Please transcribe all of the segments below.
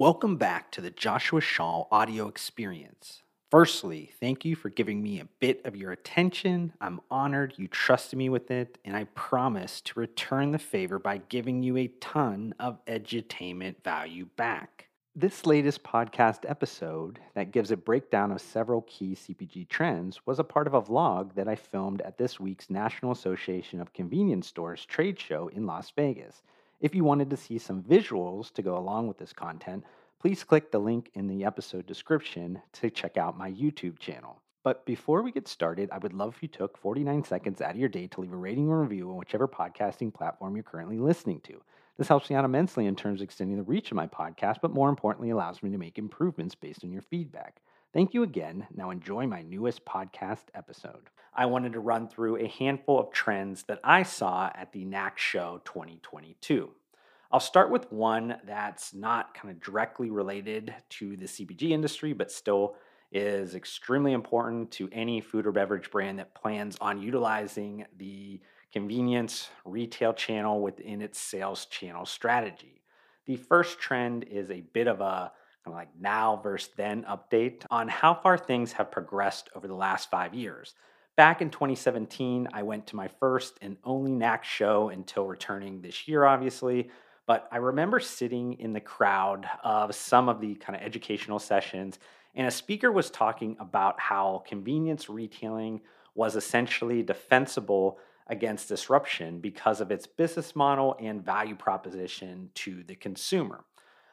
Welcome back to the Joshua Schall audio experience. Firstly, thank you for giving me a bit of your attention. I'm honored you trusted me with it, and I promise to return the favor by giving you a ton of edutainment value back. This latest podcast episode that gives a breakdown of several key CPG trends was a part of a vlog that I filmed at this week's National Association of Convenience Stores trade show in Las Vegas. If you wanted to see some visuals to go along with this content, please click the link in the episode description to check out my YouTube channel. But before we get started, I would love if you took 49 seconds out of your day to leave a rating or review on whichever podcasting platform you're currently listening to. This helps me out immensely in terms of extending the reach of my podcast, but more importantly, allows me to make improvements based on your feedback. Thank you again. Now enjoy my newest podcast episode. I wanted to run through a handful of trends that I saw at the NACS Show 2022. I'll start with one that's not kind of directly related to the CPG industry, but still is extremely important to any food or beverage brand that plans on utilizing the convenience retail channel within its sales channel strategy. The first trend is a bit of a kind of like now versus then update on how far things have progressed over the last five years. Back in 2017, I went to my first and only NACS show until returning this year, obviously. But I remember sitting in the crowd of some of the kind of educational sessions, and a speaker was talking about how convenience retailing was essentially defensible against disruption because of its business model and value proposition to the consumer.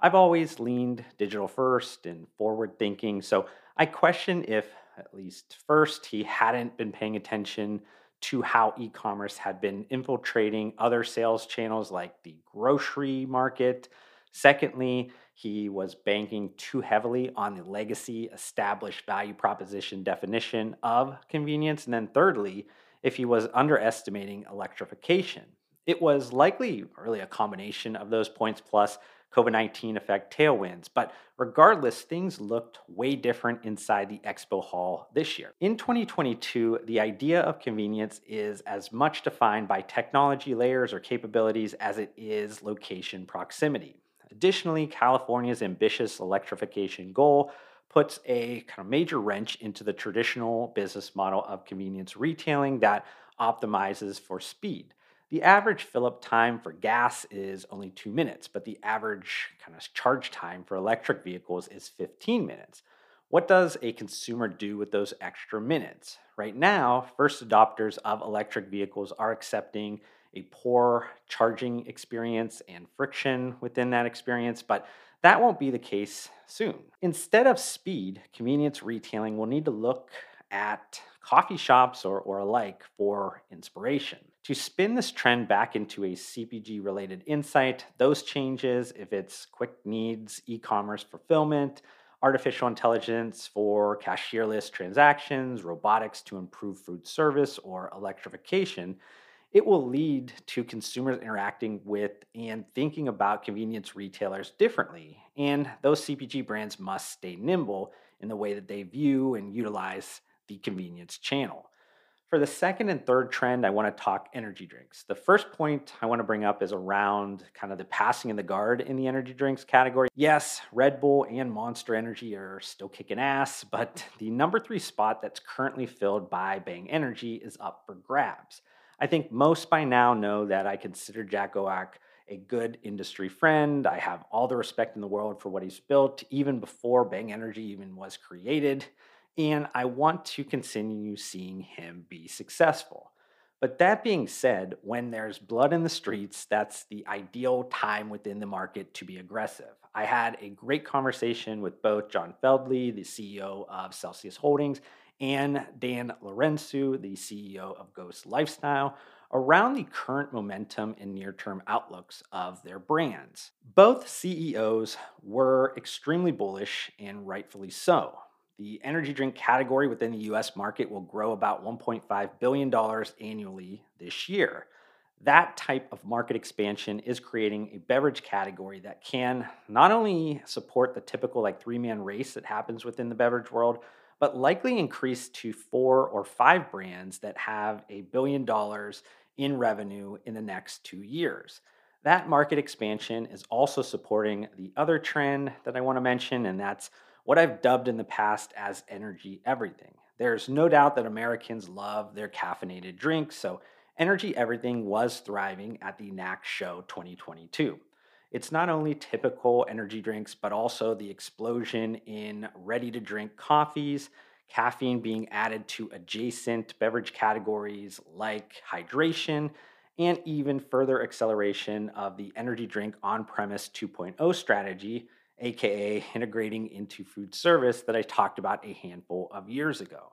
I've always leaned digital first and forward thinking, so I question if, at least first, he hadn't been paying attention to how e commerce had been infiltrating other sales channels like the grocery market. Secondly, he was banking too heavily on the legacy established value proposition definition of convenience. And then thirdly, if he was underestimating electrification. It was likely really a combination of those points plus COVID 19 effect tailwinds, but regardless, things looked way different inside the expo hall this year. In 2022, the idea of convenience is as much defined by technology layers or capabilities as it is location proximity. Additionally, California's ambitious electrification goal puts a kind of major wrench into the traditional business model of convenience retailing that optimizes for speed. The average fill up time for gas is only two minutes, but the average kind of charge time for electric vehicles is 15 minutes. What does a consumer do with those extra minutes? Right now, first adopters of electric vehicles are accepting a poor charging experience and friction within that experience, but that won't be the case soon. Instead of speed, convenience retailing will need to look at coffee shops or, or alike for inspiration. To spin this trend back into a CPG related insight, those changes, if it's quick needs, e commerce fulfillment, artificial intelligence for cashierless transactions, robotics to improve food service, or electrification, it will lead to consumers interacting with and thinking about convenience retailers differently. And those CPG brands must stay nimble in the way that they view and utilize the convenience channel. For the second and third trend, I want to talk energy drinks. The first point I want to bring up is around kind of the passing in the guard in the energy drinks category. Yes, Red Bull and Monster Energy are still kicking ass, but the number three spot that's currently filled by Bang Energy is up for grabs. I think most by now know that I consider Jack Owoc a good industry friend. I have all the respect in the world for what he's built, even before Bang Energy even was created. And I want to continue seeing him be successful. But that being said, when there's blood in the streets, that's the ideal time within the market to be aggressive. I had a great conversation with both John Fieldly, the CEO of Celsius Holdings, and Dan Lourenço, the CEO of Ghost Lifestyle, around the current momentum and near term outlooks of their brands. Both CEOs were extremely bullish and rightfully so. The energy drink category within the US market will grow about $1.5 billion annually this year. That type of market expansion is creating a beverage category that can not only support the typical like three man race that happens within the beverage world, but likely increase to four or five brands that have a billion dollars in revenue in the next two years. That market expansion is also supporting the other trend that I want to mention, and that's what I've dubbed in the past as energy everything. There's no doubt that Americans love their caffeinated drinks, so Energy Everything was thriving at the NACS Show 2022. It's not only typical energy drinks, but also the explosion in ready to drink coffees, caffeine being added to adjacent beverage categories like hydration, and even further acceleration of the energy drink on premise 2.0 strategy, aka integrating into food service that I talked about a handful of years ago.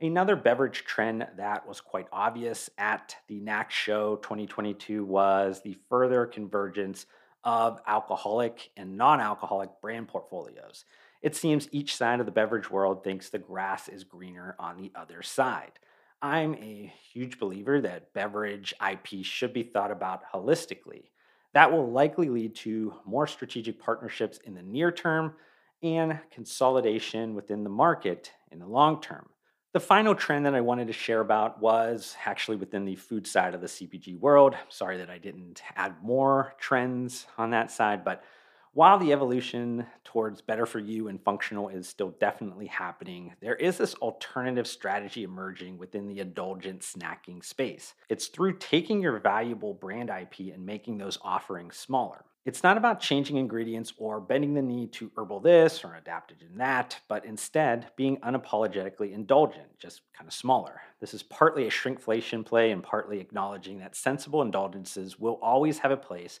Another beverage trend that was quite obvious at the NACS show 2022 was the further convergence of alcoholic and non alcoholic brand portfolios. It seems each side of the beverage world thinks the grass is greener on the other side. I'm a huge believer that beverage IP should be thought about holistically. That will likely lead to more strategic partnerships in the near term and consolidation within the market in the long term. The final trend that I wanted to share about was actually within the food side of the CPG world. Sorry that I didn't add more trends on that side, but while the evolution towards better for you and functional is still definitely happening, there is this alternative strategy emerging within the indulgent snacking space. It's through taking your valuable brand IP and making those offerings smaller. It's not about changing ingredients or bending the knee to herbal this or adaptogen that, but instead being unapologetically indulgent, just kind of smaller. This is partly a shrinkflation play and partly acknowledging that sensible indulgences will always have a place